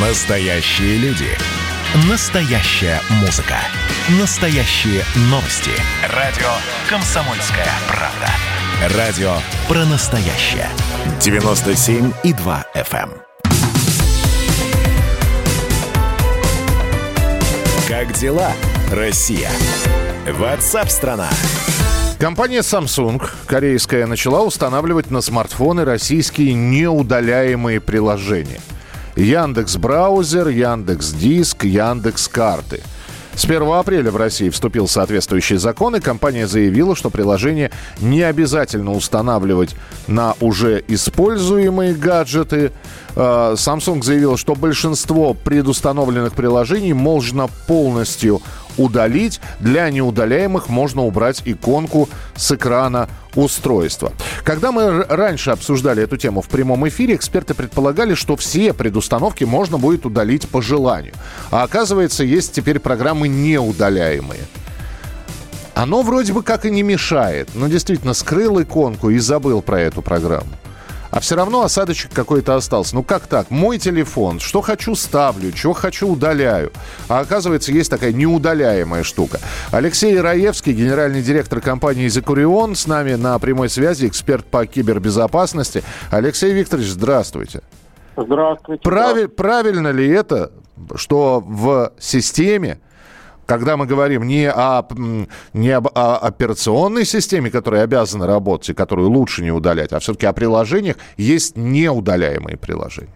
Настоящие люди. Настоящая музыка. Настоящие новости. Радио «Комсомольская правда». Радио про настоящее. 97,2 FM. эм. Как дела, Россия? Ватсап-страна! Компания Samsung, корейская, начала устанавливать на смартфоны российские неудаляемые приложения. Яндекс Браузер, Яндекс Диск, Яндекс Карты. С 1 апреля в России вступил соответствующий закон, и компания заявила, что приложение не обязательно устанавливать на уже используемые гаджеты. Э, Samsung заявил, что большинство предустановленных приложений можно полностью удалить. Для неудаляемых можно убрать иконку с экрана устройства. Когда мы раньше обсуждали эту тему в прямом эфире, эксперты предполагали, что все предустановки можно будет удалить по желанию. А оказывается, есть теперь программы неудаляемые. Оно вроде бы как и не мешает, но действительно скрыл иконку и забыл про эту программу. А все равно осадочек какой-то остался. Ну как так? Мой телефон, что хочу ставлю, что хочу удаляю. А оказывается, есть такая неудаляемая штука. Алексей Раевский, генеральный директор компании «Зекурион», с нами на прямой связи, эксперт по кибербезопасности. Алексей Викторович, здравствуйте. Здравствуйте. Прави- правильно ли это, что в системе, когда мы говорим не, о, не об о операционной системе, которая обязана работать и которую лучше не удалять, а все-таки о приложениях, есть неудаляемые приложения?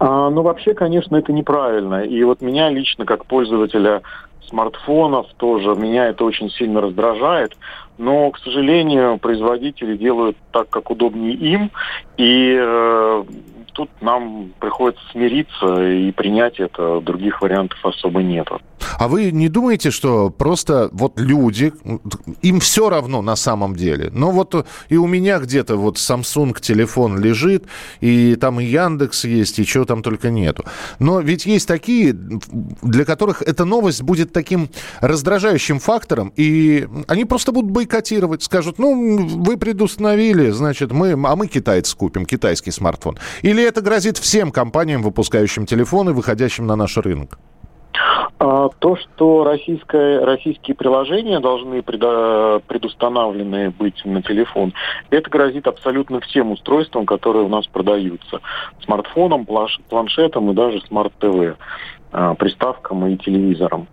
А, ну, вообще, конечно, это неправильно. И вот меня лично, как пользователя смартфонов, тоже меня это очень сильно раздражает. Но, к сожалению, производители делают так, как удобнее им. И э, тут нам приходится смириться и принять это. Других вариантов особо нету. А вы не думаете, что просто вот люди, им все равно на самом деле? Но вот и у меня где-то вот Samsung телефон лежит, и там и Яндекс есть, и чего там только нету. Но ведь есть такие, для которых эта новость будет таким раздражающим фактором, и они просто будут бойкотировать, скажут, ну, вы предустановили, значит, мы, а мы китайцы купим, китайский смартфон. Или это грозит всем компаниям, выпускающим телефоны, выходящим на наш рынок? А, То, что российское, российские приложения должны предо- предустановлены быть на телефон, это грозит абсолютно всем устройствам, которые у нас продаются. Смартфоном, планшетом и даже смарт-ТВ а, приставкам и телевизорам.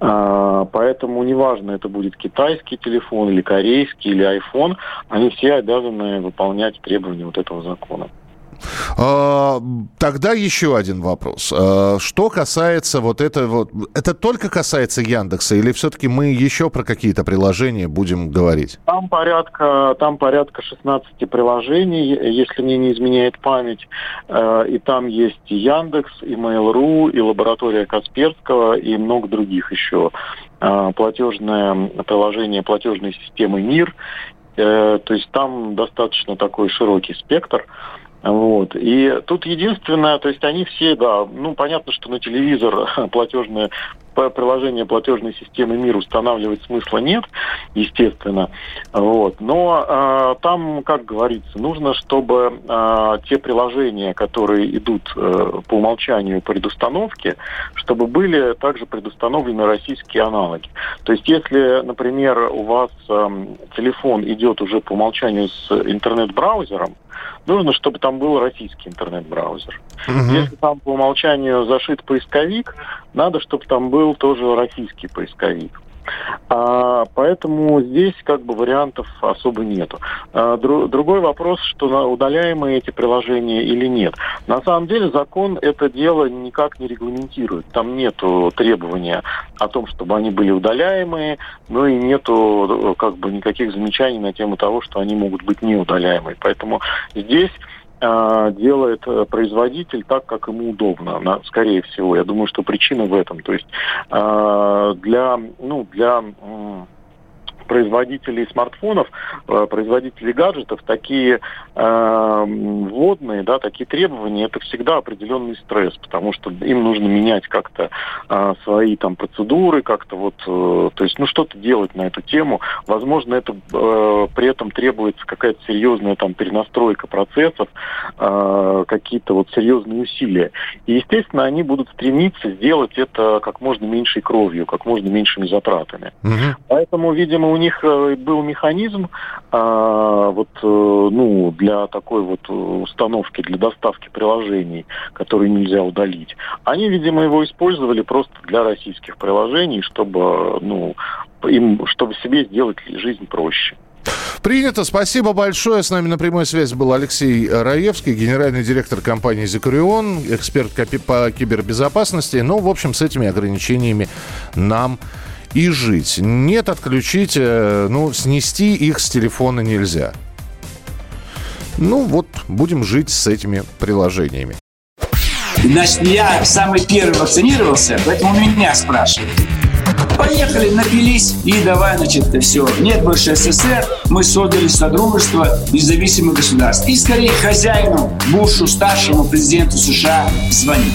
А, Поэтому неважно, это будет китайский телефон или корейский или iPhone, они все обязаны выполнять требования вот этого закона. А, Тогда еще один вопрос. А, Что касается вот этого, это только касается Яндекса или все-таки мы еще про какие-то приложения будем говорить? Там порядка, там порядка 16 приложений, если мне не изменяет память. Э, И там есть и Яндекс, и Mail.ru, и лаборатория Касперского, и много других еще. Платежное приложение платежной системы МИР. Э, То есть там достаточно такой широкий спектр. Вот. И тут единственное, то есть они все, да, ну понятно, что на телевизор платежное п- приложение платежной системы МИР устанавливать смысла нет, естественно. Вот. Но э, там, как говорится, нужно, чтобы э, те приложения, которые идут э, по умолчанию предустановки, чтобы были также предустановлены российские аналоги. То есть, если, например, у вас э, телефон идет уже по умолчанию с интернет-браузером, нужно, чтобы там был российский интернет-браузер. Если там по умолчанию зашит поисковик, надо, чтобы там был тоже российский поисковик. А, поэтому здесь как бы вариантов особо нету. А, дру- другой вопрос, что удаляемые эти приложения или нет. На самом деле закон это дело никак не регламентирует. Там нету требования о том, чтобы они были удаляемые, но и нету э, как бы никаких замечаний на тему того, что они могут быть неудаляемые. Поэтому здесь делает э, производитель так, как ему удобно, скорее всего. Я думаю, что причина в этом. То есть а, для, ну, для производителей смартфонов, э, производителей гаджетов такие э, вводные, да, такие требования, это всегда определенный стресс, потому что им нужно менять как-то э, свои там процедуры, как-то вот, э, то есть, ну, что-то делать на эту тему. Возможно, это э, при этом требуется какая-то серьезная там перенастройка процессов, э, какие-то вот серьезные усилия. И, естественно, они будут стремиться сделать это как можно меньшей кровью, как можно меньшими затратами. Угу. Поэтому, видимо, у них э, был механизм э, вот, э, ну, для такой вот установки, для доставки приложений, которые нельзя удалить. Они, видимо, его использовали просто для российских приложений, чтобы, ну, им, чтобы себе сделать жизнь проще. Принято. Спасибо большое. С нами на прямой связи был Алексей Раевский, генеральный директор компании «Зикурион», эксперт по кибербезопасности. Ну, в общем, с этими ограничениями нам и жить. Нет, отключить, э, ну, снести их с телефона нельзя. Ну, вот, будем жить с этими приложениями. Значит, я самый первый вакцинировался, поэтому меня спрашивают. Поехали, напились и давай, значит, все. Нет больше СССР, мы создали Содружество независимых государств. И скорее хозяину, Бушу, старшему президенту США звонить.